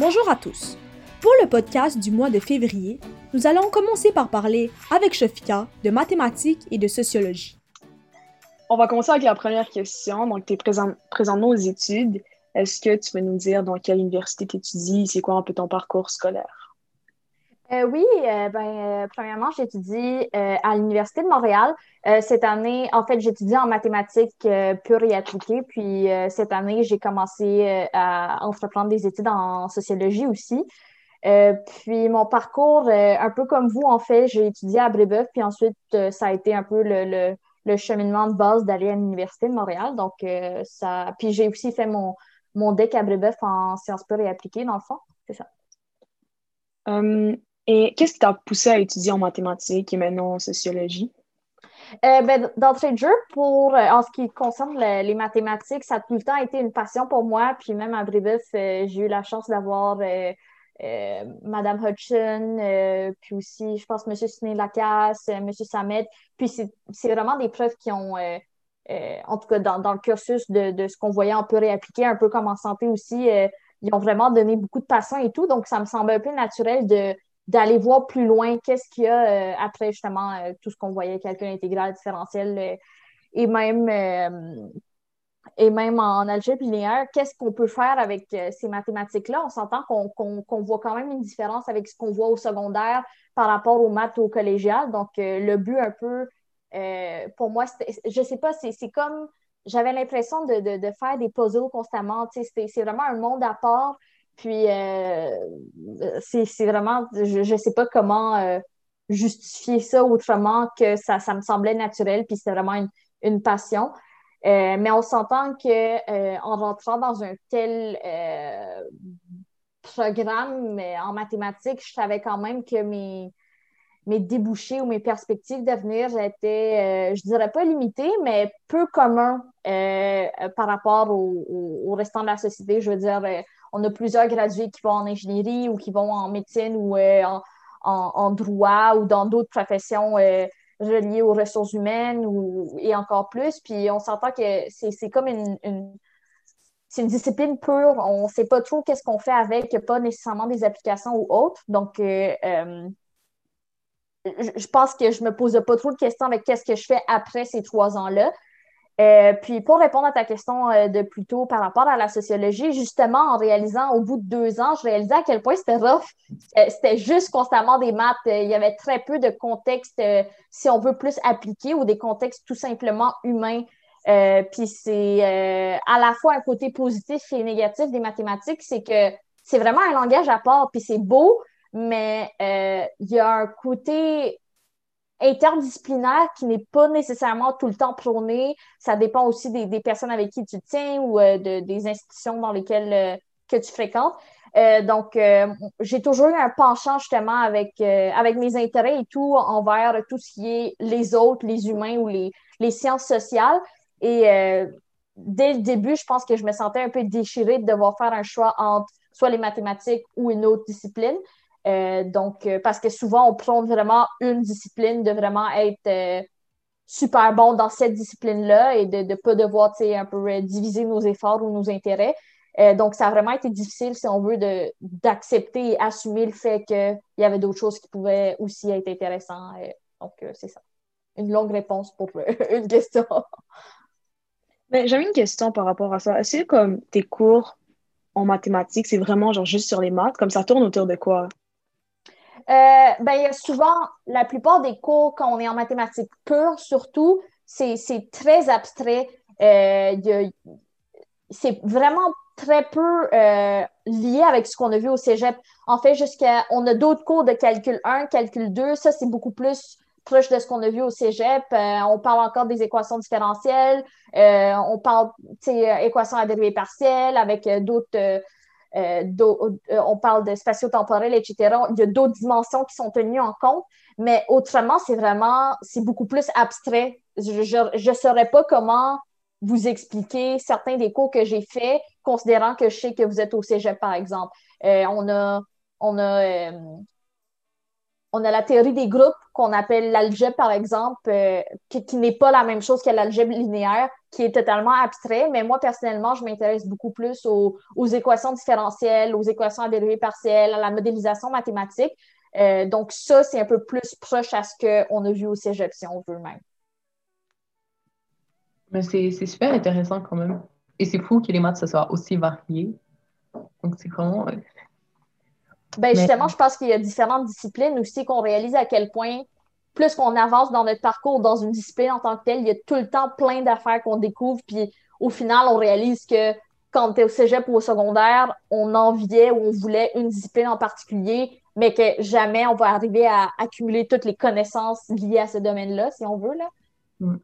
Bonjour à tous. Pour le podcast du mois de février, nous allons commencer par parler avec Shofika de mathématiques et de sociologie. On va commencer avec la première question. Donc, tu es présent, présentement aux études. Est-ce que tu peux nous dire dans quelle université tu étudies? C'est quoi un peu ton parcours scolaire? Euh, oui, euh, ben, euh, premièrement, j'étudie à l'Université de Montréal. cette année, en fait, j'étudie en mathématiques pures et appliquées. Puis cette année, j'ai commencé à entreprendre des études en sociologie aussi. puis mon parcours, un peu comme vous, en fait, j'ai étudié à Brébeuf, puis ensuite, ça a été un peu le, le, cheminement de base d'aller à l'Université de Montréal. Donc, ça. Puis j'ai aussi fait mon, mon DEC à Brébeuf en sciences pures et appliquées, dans le fond. C'est ça. Et qu'est-ce qui t'a poussé à étudier en mathématiques et maintenant en sociologie? Euh, ben, D'entrée de jeu, pour, euh, en ce qui concerne les mathématiques, ça a tout le temps été une passion pour moi. Puis même à Brébeuf, euh, j'ai eu la chance d'avoir Madame Hudson, puis aussi, je pense, M. Siné Lacasse, M. Samet. Puis c'est vraiment des preuves qui ont, en tout cas dans, le cursus de, de ce qu'on voyait, on peut réappliquer, un peu comme en santé aussi. ils ont vraiment donné beaucoup de passion et tout. Donc, ça me semble un peu naturel de d'aller voir plus loin qu'est-ce qu'il y a euh, après justement euh, tout ce qu'on voyait, calcul intégral, différentiel euh, et même et même en algèbre linéaire, qu'est-ce qu'on peut faire avec ces mathématiques-là? On s'entend qu'on voit quand même une différence avec ce qu'on voit au secondaire par rapport aux maths au collégial. Donc, le but un peu, pour moi, je sais pas, c'est comme, j'avais l'impression de, de, faire des puzzles constamment. C'est vraiment un monde à part puis, euh, c'est vraiment, je ne sais pas comment euh, justifier ça autrement que ça, ça me semblait naturel, puis c'était vraiment une, passion. Euh, mais on s'entend qu'en rentrant dans un tel programme en mathématiques, je savais quand même que mes, mes débouchés ou mes perspectives d'avenir étaient, je dirais pas limitées, mais peu communs par rapport au, au, restant de la société. Je veux dire, on a plusieurs gradués qui vont en ingénierie ou qui vont en médecine ou euh, en, droit ou dans d'autres professions euh, reliées aux ressources humaines et encore plus. Puis on s'entend que c'est comme une, une discipline pure. On ne sait pas trop qu'est-ce qu'on fait avec, pas nécessairement des applications ou autres. Donc, euh, je pense que je ne me pose pas trop de questions avec qu'est-ce que je fais après ces trois ans-là. Euh, puis pour répondre à ta question euh, de plus tôt par rapport à la sociologie, justement, en réalisant au bout de deux ans, je réalisais à quel point c'était rough. Euh, c'était juste constamment des maths. il y avait très peu de contextes, si on veut, plus appliqués ou des contextes tout simplement humains. puis c'est à la fois un côté positif et négatif des mathématiques, c'est que c'est vraiment un langage à part, puis c'est beau, mais il y a un côté interdisciplinaire qui n'est pas nécessairement tout le temps prôné. Ça dépend aussi des, personnes avec qui tu tiens ou euh, des institutions dans lesquelles euh, tu fréquentes. Euh, donc, j'ai toujours eu un penchant justement avec, avec mes intérêts et tout envers tout ce qui est les autres, les humains ou les, les sciences sociales. Et dès le début, je pense que je me sentais un peu déchirée de devoir faire un choix entre soit les mathématiques ou une autre discipline. Euh, donc, euh, parce que souvent, on prend vraiment une discipline de vraiment être euh, super bon dans cette discipline-là et de ne pas devoir un peu diviser nos efforts ou nos intérêts. donc, ça a vraiment été difficile, si on veut, d'accepter et assumer le fait qu'il y avait d'autres choses qui pouvaient aussi être intéressantes. donc, c'est ça. Une longue réponse pour une question. Mais j'avais une question par rapport à ça. Est-ce que comme tes cours en mathématiques, c'est vraiment genre juste sur les maths? Comme ça tourne autour de quoi? Euh, ben, il y a souvent, la plupart des cours, quand on est en mathématiques pures, surtout, c'est très abstrait. Euh, c'est vraiment très peu euh, lié avec ce qu'on a vu au cégep. En fait, jusqu'à, on a d'autres cours de calcul 1, calcul 2. Ça, c'est beaucoup plus proche de ce qu'on a vu au cégep. on parle encore des équations différentielles. on parle, équations à dérivée partielle avec d'autres euh, euh, on parle de spatio-temporel, etc. Il y a d'autres dimensions qui sont tenues en compte, mais autrement, c'est vraiment, beaucoup plus abstrait. Je ne saurais pas comment vous expliquer certains des cours que j'ai faits, considérant que je sais que vous êtes au cégep, par exemple. Euh, on a, on a on a la théorie des groupes qu'on appelle l'algèbre, par exemple, euh, qui, n'est pas la même chose que l'algèbre linéaire, qui est totalement abstrait. Mais moi, personnellement, je m'intéresse beaucoup plus aux, équations différentielles, aux équations à dérivée partielle, à la modélisation mathématique. Euh, donc, ça, c'est un peu plus proche à ce qu'on a vu au cégep, si on veut même. Mais c'est super intéressant quand même. Et c'est fou que les maths, soient aussi variés. Donc, c'est vraiment euh, ben, justement, je pense qu'il y a différentes disciplines aussi qu'on réalise à quel point, plus qu'on avance dans notre parcours dans une discipline en tant que telle, il y a tout le temps plein d'affaires qu'on découvre. Puis au final, on réalise que quand tu es au cégep ou au secondaire, on enviait ou on voulait une discipline en particulier, mais que jamais on va arriver à accumuler toutes les connaissances liées à ce domaine-là, si on veut. Là. Mm.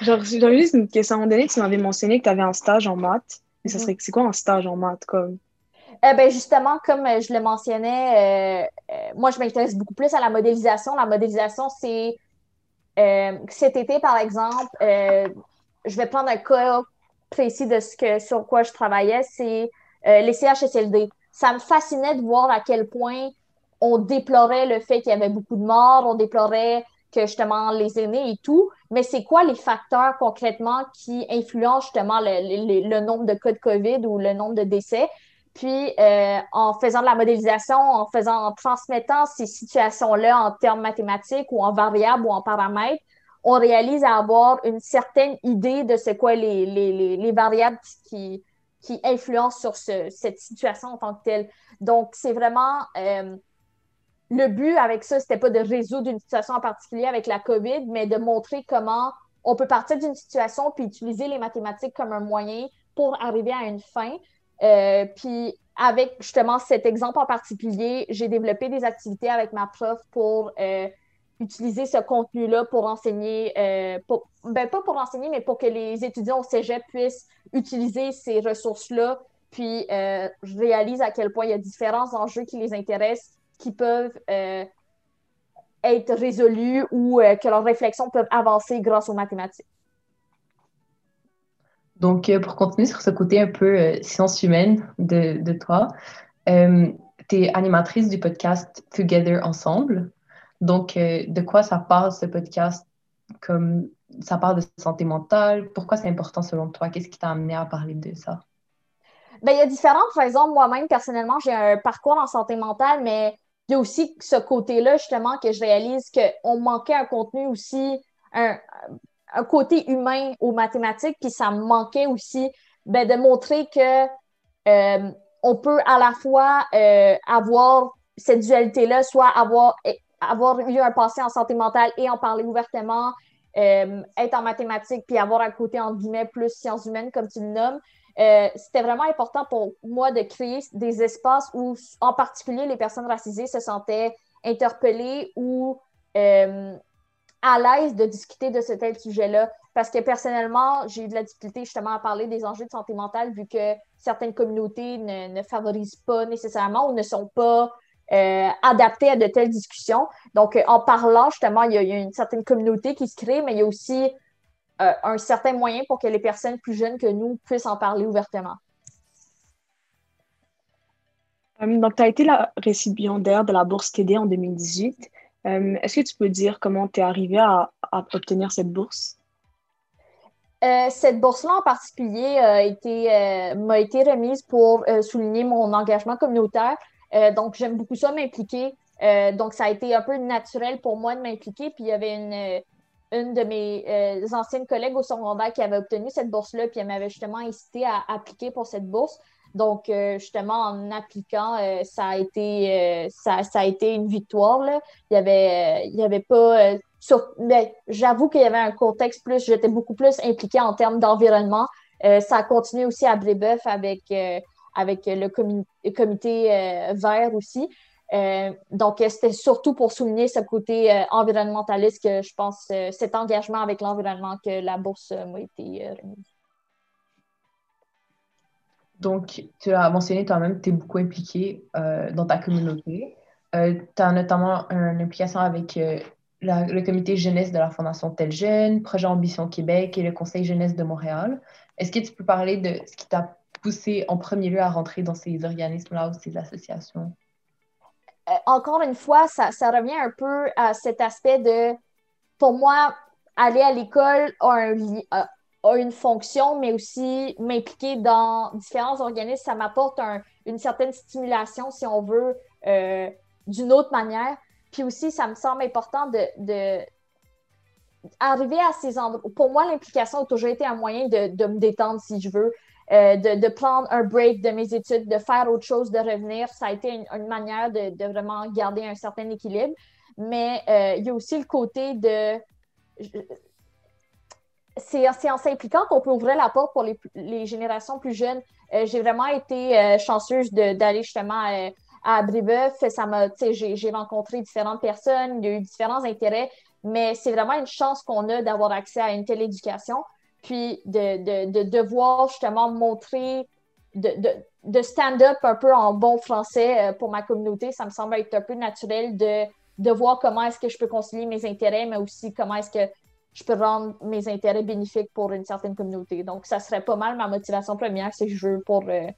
Genre, j'aurais juste une question. À un moment donné, tu m'avais mentionné que tu avais un stage en maths. Mais ça mm-hmm. serait, c'est quoi un stage en maths? Comme? Euh, ben justement, comme euh, je le mentionnais, euh, moi, je m'intéresse beaucoup plus à la modélisation. La modélisation, c'est cet été, par exemple, je vais prendre un cas précis de ce que, sur quoi je travaillais, c'est les CHSLD. Ça me fascinait de voir à quel point on déplorait le fait qu'il y avait beaucoup de morts, on déplorait que justement les aînés et tout, mais c'est quoi les facteurs concrètement qui influencent justement le, nombre de cas de COVID ou le nombre de décès? Puis, euh, en faisant de la modélisation, en faisant, transmettant ces situations-là en termes mathématiques ou en variables ou en paramètres, on réalise à avoir une certaine idée de ce quoi les, les, les, variables qui, qui influencent sur cette situation en tant que telle. Donc, c'est vraiment euh, le but avec ça, c'était pas de résoudre une situation en particulier avec la COVID, mais de montrer comment on peut partir d'une situation puis utiliser les mathématiques comme un moyen pour arriver à une fin. Euh, puis avec justement cet exemple en particulier, j'ai développé des activités avec ma prof pour euh, utiliser ce contenu-là pour enseigner, euh, ben pas pour enseigner, mais pour que les étudiants au cégep puissent utiliser ces ressources-là. Puis je réalise à quel point il y a différents enjeux qui les intéressent, qui peuvent être résolus ou que leurs réflexions peuvent avancer grâce aux mathématiques. Donc, euh, pour continuer sur ce côté un peu euh, science humaine de, de toi, euh, tu es animatrice du podcast Together Ensemble. Donc, de quoi ça parle ce podcast? Comme ça parle de santé mentale. Pourquoi c'est important selon toi? Qu'est-ce qui t'a amené à parler de ça? Bien, il y a différentes raisons. Moi-même, personnellement, j'ai un parcours en santé mentale, mais il y a aussi ce côté-là, justement, que je réalise qu'on manquait un contenu aussi, un, un côté humain aux mathématiques, puis ça me manquait aussi ben, de montrer que euh, on peut à la fois euh, avoir cette dualité-là, soit avoir, avoir eu un passé en santé mentale et en parler ouvertement, euh, être en mathématiques, puis avoir un côté, entre guillemets, plus sciences humaines, comme tu le nommes. C'était vraiment important pour moi de créer des espaces où, en particulier, les personnes racisées se sentaient interpellées ou à l'aise de discuter de ce tel sujet-là. Parce que personnellement, j'ai eu de la difficulté justement à parler des enjeux de santé mentale vu que certaines communautés ne, favorisent pas nécessairement ou ne sont pas euh, adaptées à de telles discussions. Donc, en parlant, justement, il y, a, une certaine communauté qui se crée, mais il y a aussi euh, un certain moyen pour que les personnes plus jeunes que nous puissent en parler ouvertement. Euh, donc, tu as été la récipiendaire de la bourse TD en 2018. Euh, est-ce que tu peux dire comment tu es arrivé à, obtenir cette bourse? Euh, cette bourse-là en particulier m'a été remise pour euh, souligner mon engagement communautaire. donc, j'aime beaucoup ça, m'impliquer. donc, ça a été un peu naturel pour moi de m'impliquer. Puis, il y avait une, une de mes anciennes collègues au secondaire qui avait obtenu cette bourse-là, puis elle m'avait justement incité à appliquer pour cette bourse. Donc, euh, justement, en appliquant, euh, ça, a été, euh, ça, a été une victoire. Là. Il n'y avait, il y avait pas. mais j'avoue qu'il y avait un contexte plus, j'étais beaucoup plus impliquée en termes d'environnement. ça a continué aussi à Brébeuf avec, avec le, comité vert aussi. donc, c'était surtout pour souligner ce côté environnementaliste que je pense, cet engagement avec l'environnement que la bourse m'a été remise. Donc, tu as mentionné toi-même, tu es beaucoup impliqué euh, dans ta communauté. Euh, tu as notamment une implication avec euh, le comité jeunesse de la Fondation Tel Jeune, Projet Ambition Québec et le Conseil jeunesse de Montréal. Est-ce que tu peux parler de ce qui t'a poussé en premier lieu à rentrer dans ces organismes-là ou ces associations? encore une fois, ça, revient un peu à cet aspect de, pour moi, aller à l'école a, une fonction, mais aussi m'impliquer dans différents organismes, ça m'apporte une certaine stimulation, si on veut, d'une autre manière. Puis aussi, ça me semble important de, arriver à ces endroits. Pour moi, l'implication a toujours été un moyen de, me détendre, si je veux, euh, de, prendre un break de mes études, de faire autre chose, de revenir. Ça a été une, manière de, vraiment garder un certain équilibre. Mais euh, il y a aussi le côté de. C'est en s'impliquant qu'on peut ouvrir la porte pour les, générations plus jeunes. Euh, j'ai vraiment été chanceuse d'aller justement à Brébeuf. Ça m'a, j'ai rencontré différentes personnes, il y a eu différents intérêts mais c'est vraiment une chance qu'on a d'avoir accès à une telle éducation, puis de, de, devoir justement montrer, de, de stand-up un peu en bon français euh, pour ma communauté. Ça me semble être un peu naturel de, de voir comment est-ce que je peux concilier mes intérêts, mais aussi comment est-ce que je peux rendre mes intérêts bénéfiques pour une certaine communauté. Donc, ça serait pas mal ma motivation première, c'est que je veux pour euh,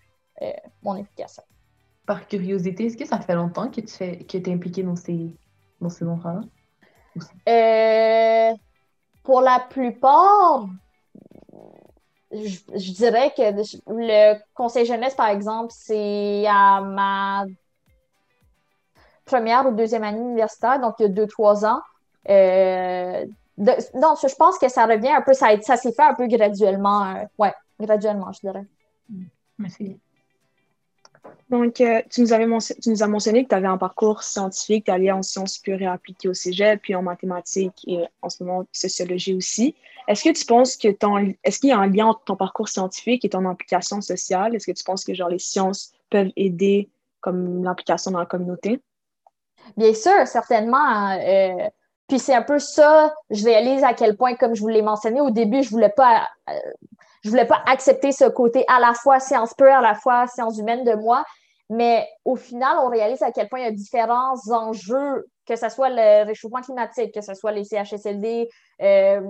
euh, mon implication. Par curiosité, est-ce que ça fait longtemps que tu fais, que es impliqué dans ces, dans ces endroits-là? Euh, pour la plupart, je, dirais que le conseil jeunesse, par exemple, c'est à ma première ou deuxième année universitaire, donc il y a deux, trois ans. Euh, non, je pense que ça revient un peu, ça, ça s'est fait un peu graduellement. Euh, ouais, graduellement, je dirais. Merci. Donc, euh, tu, nous avais tu nous as mentionné que tu avais un parcours scientifique, tu allé en sciences pures et appliquées au cégep, puis en mathématiques et en ce moment sociologie aussi. Est-ce que tu penses que ton, est-ce qu'il y a un lien entre ton parcours scientifique et ton implication sociale? Est-ce que tu penses que genre les sciences peuvent aider comme l'implication dans la communauté? Bien sûr, certainement. Euh, puis c'est un peu ça, je réalise à quel point, comme je vous l'ai mentionné au début, je voulais pas euh, je voulais pas accepter ce côté à la fois science pure, à la fois sciences humaines de moi. Mais au final, on réalise à quel point il y a différents enjeux, que ce soit le réchauffement climatique, que ce soit les CHSLD, euh,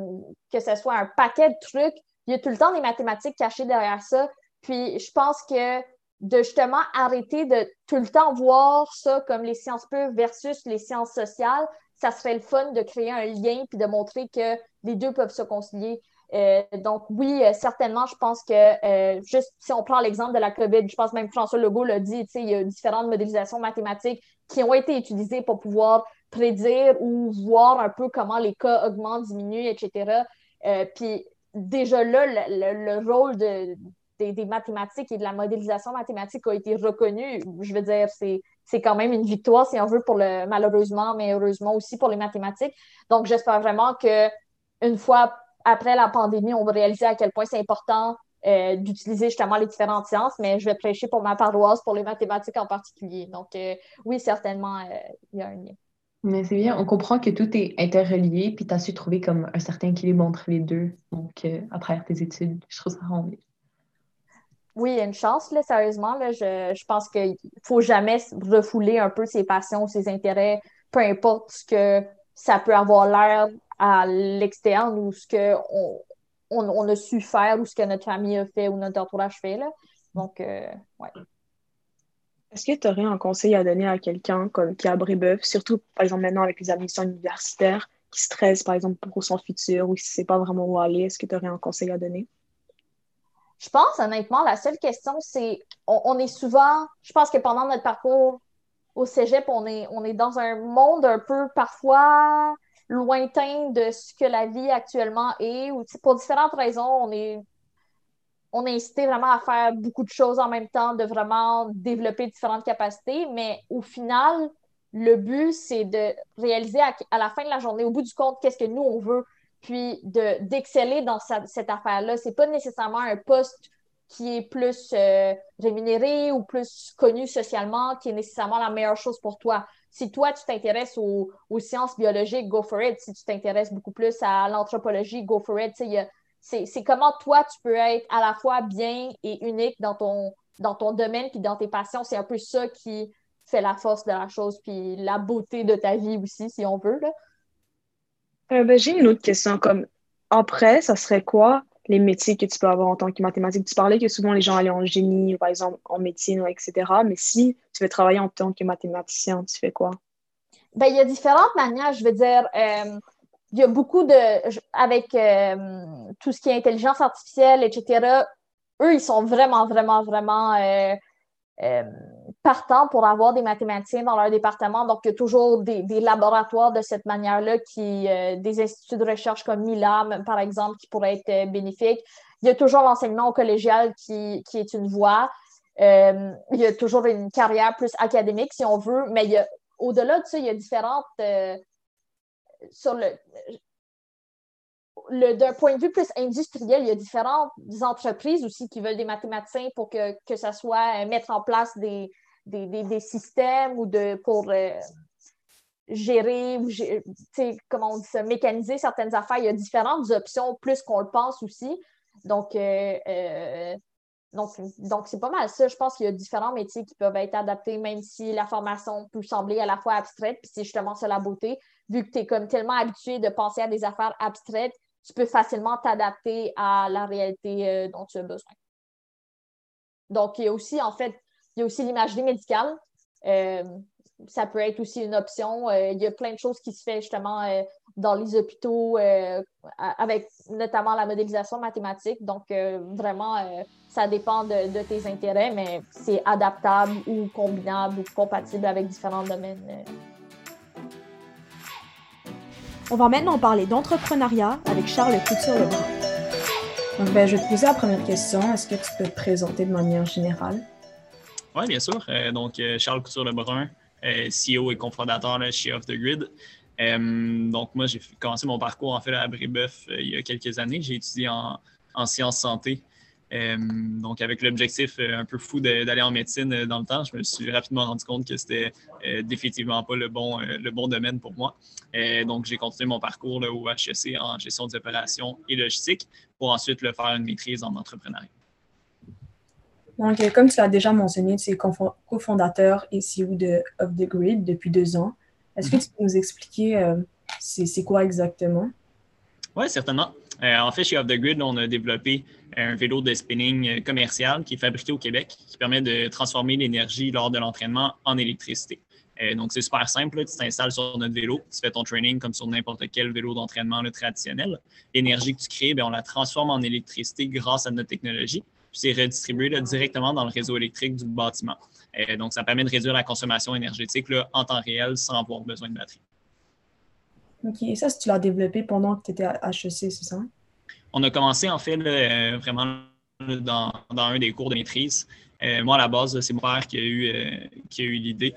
que ce soit un paquet de trucs. Il y a tout le temps des mathématiques cachées derrière ça. Puis je pense que de justement arrêter de tout le temps voir ça comme les sciences pures versus les sciences sociales, ça serait le fun de créer un lien puis de montrer que les deux peuvent se concilier. Euh, donc, oui, euh, certainement, je pense que euh, juste si on prend l'exemple de la COVID, je pense même François Legault l'a dit, il y a différentes modélisations mathématiques qui ont été utilisées pour pouvoir prédire ou voir un peu comment les cas augmentent, diminuent, etc. puis déjà là, le, rôle de, des, mathématiques et de la modélisation mathématique a été reconnu. Je veux dire, c'est quand même une victoire, si on veut, pour le malheureusement, mais heureusement aussi pour les mathématiques. Donc, j'espère vraiment que une fois après la pandémie, on va réaliser à quel point c'est important euh, d'utiliser justement les différentes sciences, mais je vais prêcher pour ma paroisse, pour les mathématiques en particulier. Donc, euh, oui, certainement, euh, il y a un lien. Mais c'est bien, on comprend que tout est interrelié, puis tu as su trouver comme un certain équilibre entre les deux, donc à travers tes études. Je trouve ça rend Oui, il y a une chance, là, sérieusement. Là, je, je pense qu'il ne faut jamais refouler un peu ses passions, ses intérêts, peu importe ce que ça peut avoir l'air à l'externe ou ce qu'on on, a su faire ou ce que notre famille a fait ou notre entourage fait. Là. Donc, euh, ouais. Est-ce que tu aurais un conseil à donner à quelqu'un comme qui a Brébeuf, surtout par exemple maintenant avec les admissions universitaires, qui stresse par exemple pour son futur ou qui ne sait pas vraiment où aller? Est-ce que tu aurais un conseil à donner? Je pense honnêtement, la seule question, c'est on, est souvent, je pense que pendant notre parcours au cégep, on est, on est dans un monde un peu parfois lointain de ce que la vie actuellement est, ou pour différentes raisons, on est, on est incité vraiment à faire beaucoup de choses en même temps, de vraiment développer différentes capacités, mais au final, le but, c'est de réaliser à, la fin de la journée, au bout du compte, qu'est-ce que nous, on veut, puis d'exceller dans cette affaire-là. C'est pas nécessairement un poste qui est plus euh, rémunéré ou plus connu socialement, qui est nécessairement la meilleure chose pour toi. Si toi, tu t'intéresses aux, sciences biologiques, go for it. Si tu t'intéresses beaucoup plus à l'anthropologie, go for it. C'est comment toi, tu peux être à la fois bien et unique dans ton, dans ton domaine puis dans tes passions. C'est un peu ça qui fait la force de la chose puis la beauté de ta vie aussi, si on veut. Euh, ben, J'ai une autre question. Comme après, ça serait quoi les métiers que tu peux avoir en tant que mathématique? Tu parlais que souvent les gens allaient en génie, par exemple en médecine, etc. Mais si tu veux travailler en tant que mathématicien, tu fais quoi? Ben, il y a différentes manières. Je veux dire, euh, il y a beaucoup de. Avec euh, tout ce qui est intelligence artificielle, etc., eux, ils sont vraiment, vraiment, vraiment euh, euh, partants pour avoir des mathématiciens dans leur département. Donc, il y a toujours des, laboratoires de cette manière-là, qui, des instituts de recherche comme MILAM, par exemple, qui pourraient être bénéfiques. Il y a toujours l'enseignement au collégial qui, qui est une voie. il y a toujours une carrière plus académique, si on veut, mais au-delà de ça, il y a différentes. Euh, sur le, d'un point de vue plus industriel, il y a différentes entreprises aussi qui veulent des mathématiciens pour que, que ça soit euh, mettre en place des, des, systèmes ou de, pour euh, gérer ou comment on dit mécaniser certaines affaires. Il y a différentes options plus qu'on le pense aussi. Donc, donc, donc c'est pas mal ça. Je pense qu'il y a différents métiers qui peuvent être adaptés, même si la formation peut sembler à la fois abstraite, puis c'est justement ça la beauté. Vu que tu es comme tellement habitué de penser à des affaires abstraites, tu peux facilement t'adapter à la réalité euh, dont tu as besoin. Donc, il y a aussi, en fait, il y a aussi l'imagerie médicale. Euh, ça peut être aussi une option. Euh, il y a plein de choses qui se font justement dans les hôpitaux, avec notamment la modélisation mathématique. Donc, vraiment, ça dépend de, tes intérêts, mais c'est adaptable ou combinable ou compatible avec différents domaines. On va maintenant parler d'entrepreneuriat avec Charles Couture-Lebrun. Donc, ben, je vais te poser la première question. Est-ce que tu peux te présenter de manière générale? Oui, bien sûr. Euh, donc, euh, Charles Couture-Lebrun, euh, CEO et cofondateur chez Off the Grid. donc, moi, j'ai commencé mon parcours en fait à Brébeuf il y a quelques années. J'ai étudié en, en sciences santé donc, avec l'objectif un peu fou d'aller en médecine dans le temps, je me suis rapidement rendu compte que c'était définitivement pas le bon, le bon domaine pour moi. donc, j'ai continué mon parcours au HEC en gestion des opérations et logistique pour ensuite le faire une maîtrise en entrepreneuriat. Donc, comme tu l'as déjà mentionné, tu es cofondateur et CEO de Off the Grid depuis deux ans. Est-ce que tu peux nous expliquer c'est quoi exactement? Oui, certainement. Euh, en fait, chez Off the Grid, on a développé un vélo de spinning euh, commercial qui est fabriqué au Québec, qui permet de transformer l'énergie lors de l'entraînement en électricité. Euh, donc, c'est super simple. tu t'installes sur notre vélo, tu fais ton training comme sur n'importe quel vélo d'entraînement traditionnel. L'énergie que tu crées, bien, on la transforme en électricité grâce à notre technologie. Puis c'est redistribué directement dans le réseau électrique du bâtiment. donc, ça permet de réduire la consommation énergétique en temps réel sans avoir besoin de batterie. OK. Et ça, tu l'as développé pendant que tu étais à HEC, c'est ça? On a commencé, en fait, euh, vraiment dans, un des cours de maîtrise. Euh, moi, à la base, c'est mon père qui a eu, euh, qui a eu l'idée.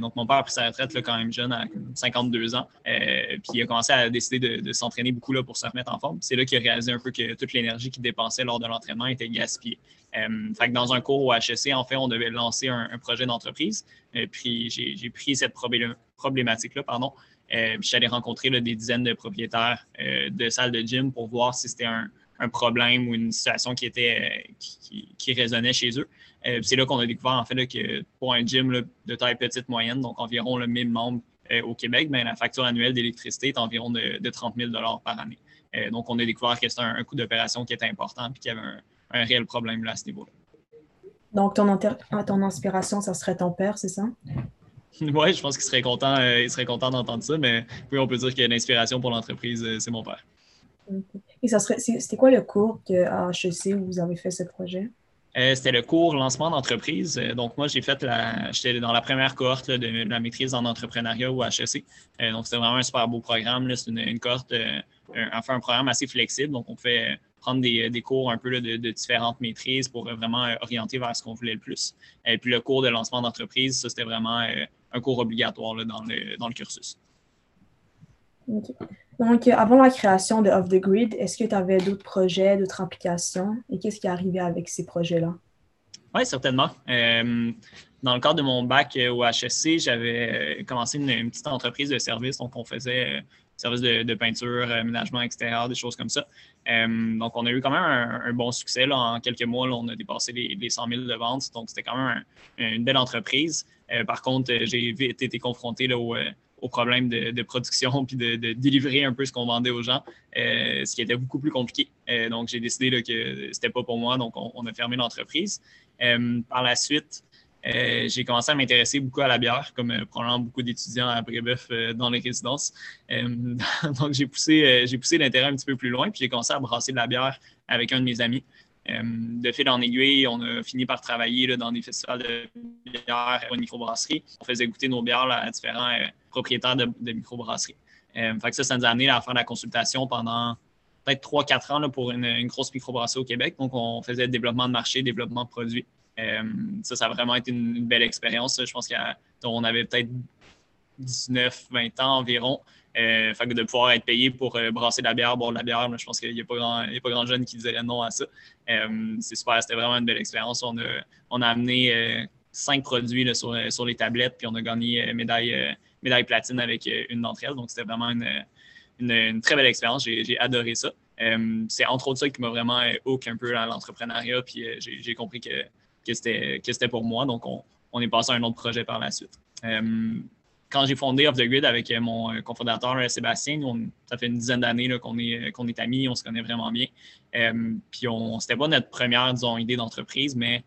Donc, mon père a pris sa retraite quand même jeune, à 52 ans. puis, il a commencé à décider de, s'entraîner beaucoup là, pour se remettre en forme. C'est là qu'il a réalisé un peu que toute l'énergie qu'il dépensait lors de l'entraînement était gaspillée. que dans un cours au HEC, en fait, on devait lancer un, projet d'entreprise. puis, j'ai pris cette problématique-là, pardon, euh, suis allé rencontrer des dizaines de propriétaires euh, de salles de gym pour voir si c'était un, problème ou une situation qui était euh, qui, résonnait chez eux. C'est là qu'on a découvert en fait que pour un gym de taille petite moyenne, donc environ le 1000 membres au Québec, ben, la facture annuelle d'électricité est environ de, 30 000 par année. donc, on a découvert que c'était un, coût d'opération qui était important et qu'il y avait un, réel problème là, à ce niveau-là. Donc, ton, ton inspiration, ça serait ton père, c'est ça? Oui, je pense qu'il serait content, euh, il serait content d'entendre ça, mais oui, on peut dire que l'inspiration pour l'entreprise, euh, c'est mon père. Et ça serait, c'était quoi le cours à HEC où vous avez fait ce projet? Euh, c'était le cours lancement d'entreprise. donc, moi, j'ai fait la. J'étais dans la première cohorte de la maîtrise en entrepreneuriat au HEC. donc, c'était vraiment un super beau programme. C'est une, cohorte, enfin, un programme assez flexible. Donc, on fait prendre des, cours un peu de, de, différentes maîtrises pour vraiment orienter vers ce qu'on voulait le plus. Et puis, le cours de lancement d'entreprise, ça, c'était vraiment un cours obligatoire dans, le, cursus. Donc, avant la création de Off the Grid, est-ce que tu avais d'autres projets, d'autres applications? Et qu'est-ce qui est arrivé avec ces projets-là? Oui, certainement. Euh, dans le cadre de mon bac euh, au HSC, j'avais euh, commencé une, petite entreprise de service. Donc, on faisait service de, peinture, aménagement extérieur, des choses comme ça. donc, on a eu quand même un, bon succès. En quelques mois, on a dépassé les, les, 100 000 de ventes. Donc, c'était quand même une belle entreprise. par contre, j'ai vite été confronté au, aux problèmes de, production puis de, délivrer un peu ce qu'on vendait aux gens, ce qui était beaucoup plus compliqué. donc, j'ai décidé là, que c'était pas pour moi, donc on, a fermé l'entreprise. par la suite, j'ai commencé à m'intéresser beaucoup à la bière, comme probablement beaucoup d'étudiants à Brébeuf dans les résidences. donc, j'ai poussé, j'ai poussé l'intérêt un petit peu plus loin, puis j'ai commencé à brasser de la bière avec un de mes amis. Euh, de fil en aiguille, on a fini par travailler dans des festivals de bière une microbrasserie. On faisait goûter nos bières à différents euh, propriétaires de, microbrasseries. Euh, ça, ça nous a amené à faire la consultation pendant peut-être 3-4 ans pour une, grosse microbrasserie au Québec. Donc, on faisait développement de marché, développement de produits. ça, ça a vraiment été une, belle expérience. Je pense qu'on avait peut-être 19, 20 ans environ. Euh, de pouvoir être payé pour euh, brasser de la bière, boire de la bière, je pense qu'il n'y a, pas grand, pas grand jeune qui dirait non à ça. Euh, c'est super, c'était vraiment une belle expérience. On a, on a amené cinq produits sur, sur, les tablettes, puis on a gagné médaille, médaille platine avec une d'entre elles. Donc, c'était vraiment une, une, très belle expérience. J'ai adoré ça. c'est entre autres ça qui m'a vraiment hook un peu à l'entrepreneuriat, puis j'ai compris que, que c'était pour moi. Donc, on, on, est passé à un autre projet par la suite quand j'ai fondé Off the Grid avec euh, mon euh, cofondateur euh, Sébastien, ça fait une dizaine d'années qu'on est, qu'on est amis, on se connaît vraiment bien. puis on, c'était pas notre première, idée d'entreprise, mais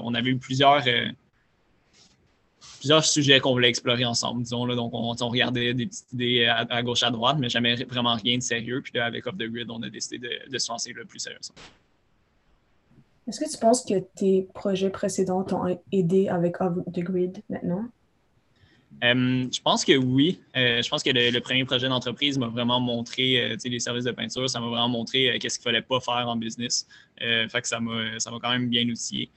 on avait eu plusieurs, plusieurs sujets qu'on voulait explorer ensemble, disons. Là, donc, on, regardait des petites idées à, gauche, à droite, mais jamais vraiment rien de sérieux. Puis là, avec Off the Grid, on a décidé de, de se lancer le plus sérieusement. Est-ce que tu penses que tes projets précédents t'ont aidé avec Off the Grid maintenant? Euh, je pense que oui. Euh, je pense que le, premier projet d'entreprise m'a vraiment montré, euh, les services de peinture, ça m'a vraiment montré qu'est-ce qu'il ne fallait pas faire en business. fait que ça m'a quand même bien outillé.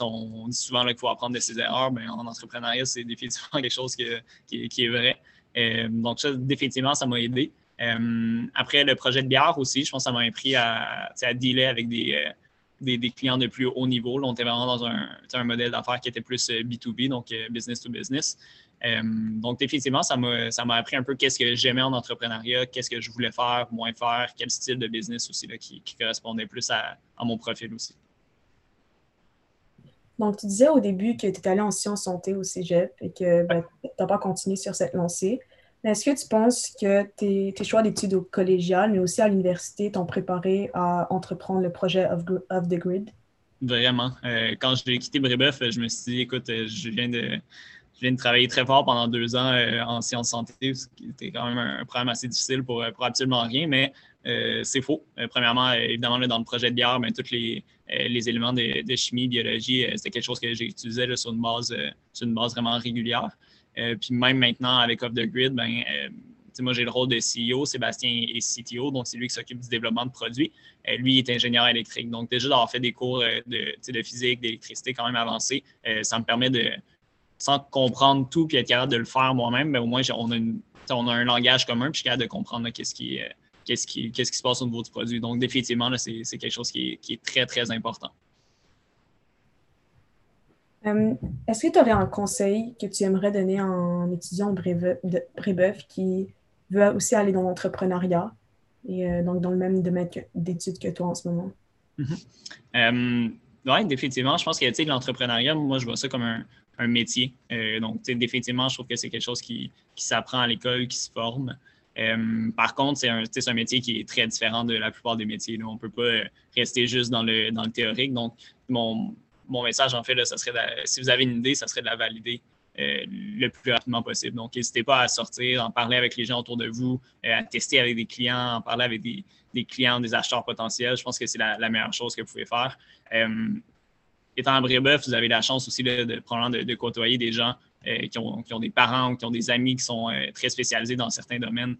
On, dit souvent qu'il faut apprendre de ses erreurs. Ben, en entrepreneuriat, c'est définitivement quelque chose qui, est vrai. donc, ça, définitivement, ça m'a aidé. après, le projet de bière aussi, je pense que ça m'a appris à, dealer avec des, clients de plus haut niveau. on était vraiment dans un, modèle d'affaires qui était plus B2B, euh, donc euh, business to business. Euh, donc, définitivement, ça m'a appris un peu qu'est-ce que j'aimais en entrepreneuriat, qu'est-ce que je voulais faire, moins faire, quel style de business aussi là, qui, correspondait plus à, mon profil aussi. Donc, tu disais au début que tu étais allé en sciences santé au cégep et que ben, tu n'as pas continué sur cette lancée. Est-ce que tu penses que tes, choix d'études au collégial, mais aussi à l'université, t'ont préparé à entreprendre le projet of, the Grid? Vraiment. Euh, quand j'ai quitté Brébeuf, je me suis dit, écoute, euh, je viens de, je viens de travailler très fort pendant deux ans euh, en sciences santé, ce qui était quand même un, problème assez difficile pour, pour absolument rien, mais c'est faux. premièrement, évidemment, dans le projet de bière, ben, tous les, les éléments de, chimie, biologie, c'était quelque chose que j'utilisais base, sur une base vraiment régulière. Euh, puis même maintenant, avec Off the Grid, ben, euh, moi, j'ai le rôle de CEO, Sébastien est CTO, donc c'est lui qui s'occupe du développement de produits. Euh, lui, est ingénieur électrique. Donc, déjà d'avoir fait des cours de, de physique, d'électricité quand même avancés, ça me permet de, sans comprendre tout puis être capable de le faire moi-même, mais au moins, on a, on a un langage commun puis je suis capable de comprendre qu'est-ce qui, qu'est-ce qui, qu'est-ce qui se passe au niveau du produit. Donc, définitivement, c'est, quelque chose qui qui est très, très important. Euh, est-ce que tu aurais un conseil que tu aimerais donner à un étudiant de Brébeuf qui veut aussi aller dans l'entrepreneuriat et euh, donc dans le même domaine d'études que toi en ce moment? Mm-hmm. Euh, oui, définitivement. Je pense que l'entrepreneuriat, moi, je vois ça comme un, métier. donc, définitivement, je trouve que c'est quelque chose qui, s'apprend à l'école, qui se forme. Par contre, c'est un, métier qui est très différent de la plupart des métiers. On ne peut pas rester juste dans le, théorique. Donc, mon, message, en fait, ça serait si vous avez une idée, ça serait de la valider euh, le plus rapidement possible. Donc, n'hésitez pas à sortir, en parler avec les gens autour de vous, euh, à tester avec des clients, en parler avec des, clients, des acheteurs potentiels. Je pense que c'est la, meilleure chose que vous pouvez faire. Euh, étant à Brébeuf, vous avez la chance aussi de, de, côtoyer des gens qui ont, qui, ont, des parents ou qui ont des amis qui sont très spécialisés dans certains domaines.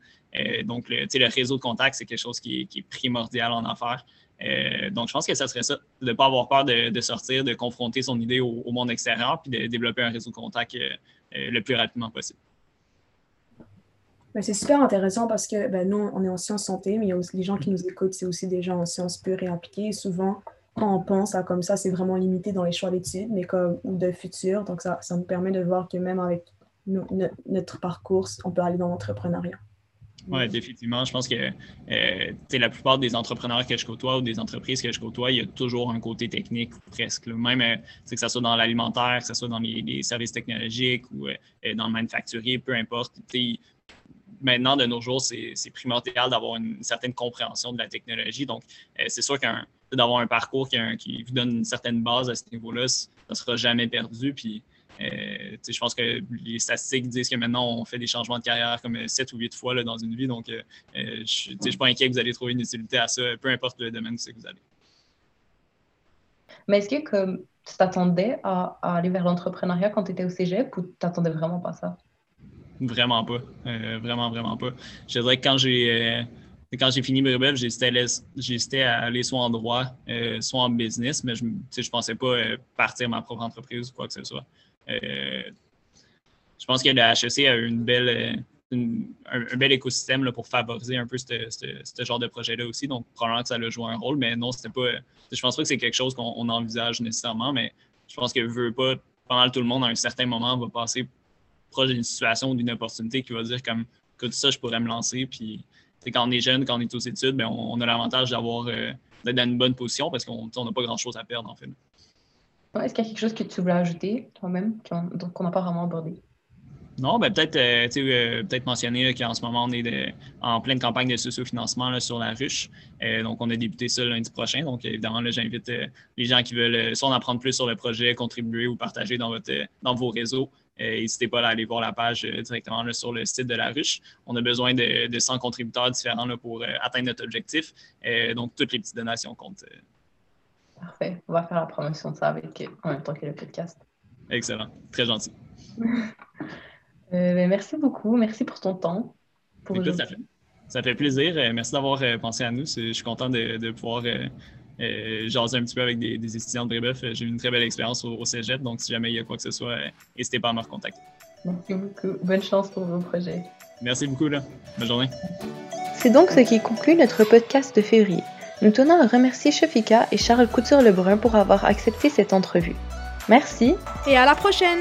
donc, le, le réseau de contacts, c'est quelque chose qui est primordial en affaires. Euh, donc, je pense que ça serait ça, de ne pas avoir peur de, sortir, de confronter son idée au, monde extérieur, puis de développer un réseau de contact euh, euh, le plus rapidement possible. Ben, c'est super intéressant parce que ben, nous, on est en sciences santé, mais il y a aussi les gens qui nous écoutent, c'est aussi des gens en sciences pures et appliquées. Souvent, on pense à comme ça, c'est vraiment limité dans les choix d'études, mais comme ou de futur. Donc, ça, ça nous permet de voir que même avec notre parcours, on peut aller dans l'entrepreneuriat. Oui, définitivement. Je pense que euh, la plupart des entrepreneurs que je côtoie ou des entreprises que je côtoie, il y a toujours un côté technique presque. Même euh, que ce soit dans l'alimentaire, que ce soit dans les, services technologiques ou euh, dans le manufacturier, peu importe. Maintenant, de nos jours, c'est primordial d'avoir une, certaine compréhension de la technologie. Donc, c'est sûr qu'un d'avoir un parcours qui, qui, vous donne une certaine base à ce niveau-là, ça ne sera jamais perdu. Puis, euh, je pense que les statistiques disent que maintenant, on fait des changements de carrière comme 7 ou 8 fois là, dans une vie. Donc, euh, euh, je ne suis pas inquiet que vous allez trouver une utilité à ça, peu importe le domaine que vous allez. Mais est-ce que comme, tu t'attendais à, aller vers l'entrepreneuriat quand tu étais au cégep ou tu t'attendais vraiment pas ça? Vraiment pas. vraiment, vraiment pas. Je dirais que quand j'ai quand j'ai fini Bribel, j'hésitais à aller soit en droit, soit en business, mais je ne pensais pas partir ma propre entreprise ou quoi que ce soit. Euh, je pense que le HEC a une belle, un, bel écosystème là, pour favoriser un peu ce genre de projet-là aussi. Donc, probablement que ça a joué un rôle, mais non, c'était pas. Je pense pas que c'est quelque chose qu'on envisage nécessairement, mais je pense que veut pas, mal tout le monde, à un certain moment, va passer proche d'une situation ou d'une opportunité qui va dire comme écoute, ça, je pourrais me lancer. Puis quand on est jeune, quand on est aux études, bien, on, a l'avantage d'avoir euh, d'être dans une bonne position parce qu'on n'a pas grand chose à perdre en fait. Est-ce qu'il y a quelque chose que tu voulais ajouter toi-même qu'on n'a pas vraiment abordé? Non, ben peut-être euh, euh, peut mentionner qu'en ce moment, on est en pleine campagne de socio-financement sur la ruche. Euh, donc, on a débuté ça lundi prochain. Donc, évidemment, j'invite les gens qui veulent soit en apprendre plus sur le projet, contribuer ou partager dans, votre, dans vos réseaux. N'hésitez pas à aller voir la page directement sur le site de la ruche. On a besoin de, 100 contributeurs différents pour atteindre notre objectif. donc, toutes les petites donations comptent. Parfait. On va faire la promotion de ça avec, en même temps que le podcast. Excellent. Très gentil. Euh, ben, merci beaucoup. Merci pour ton temps. Pour ça, fait, ça, fait, plaisir. Euh, merci d'avoir euh, pensé à nous. Je suis content de, pouvoir jaser un petit peu avec des, étudiants de Brébeuf. J'ai eu une très belle expérience au, cégep. Donc, si jamais il y a quoi que ce soit, n'hésitez pas à me recontacter. Merci beaucoup. Bonne chance pour vos projets. Merci beaucoup. Là. Bonne journée. C'est donc ce qui conclut notre podcast de février. Nous tenons à remercier Shafika et Charles Couture-Lebrun pour avoir accepté cette entrevue. Merci et à la prochaine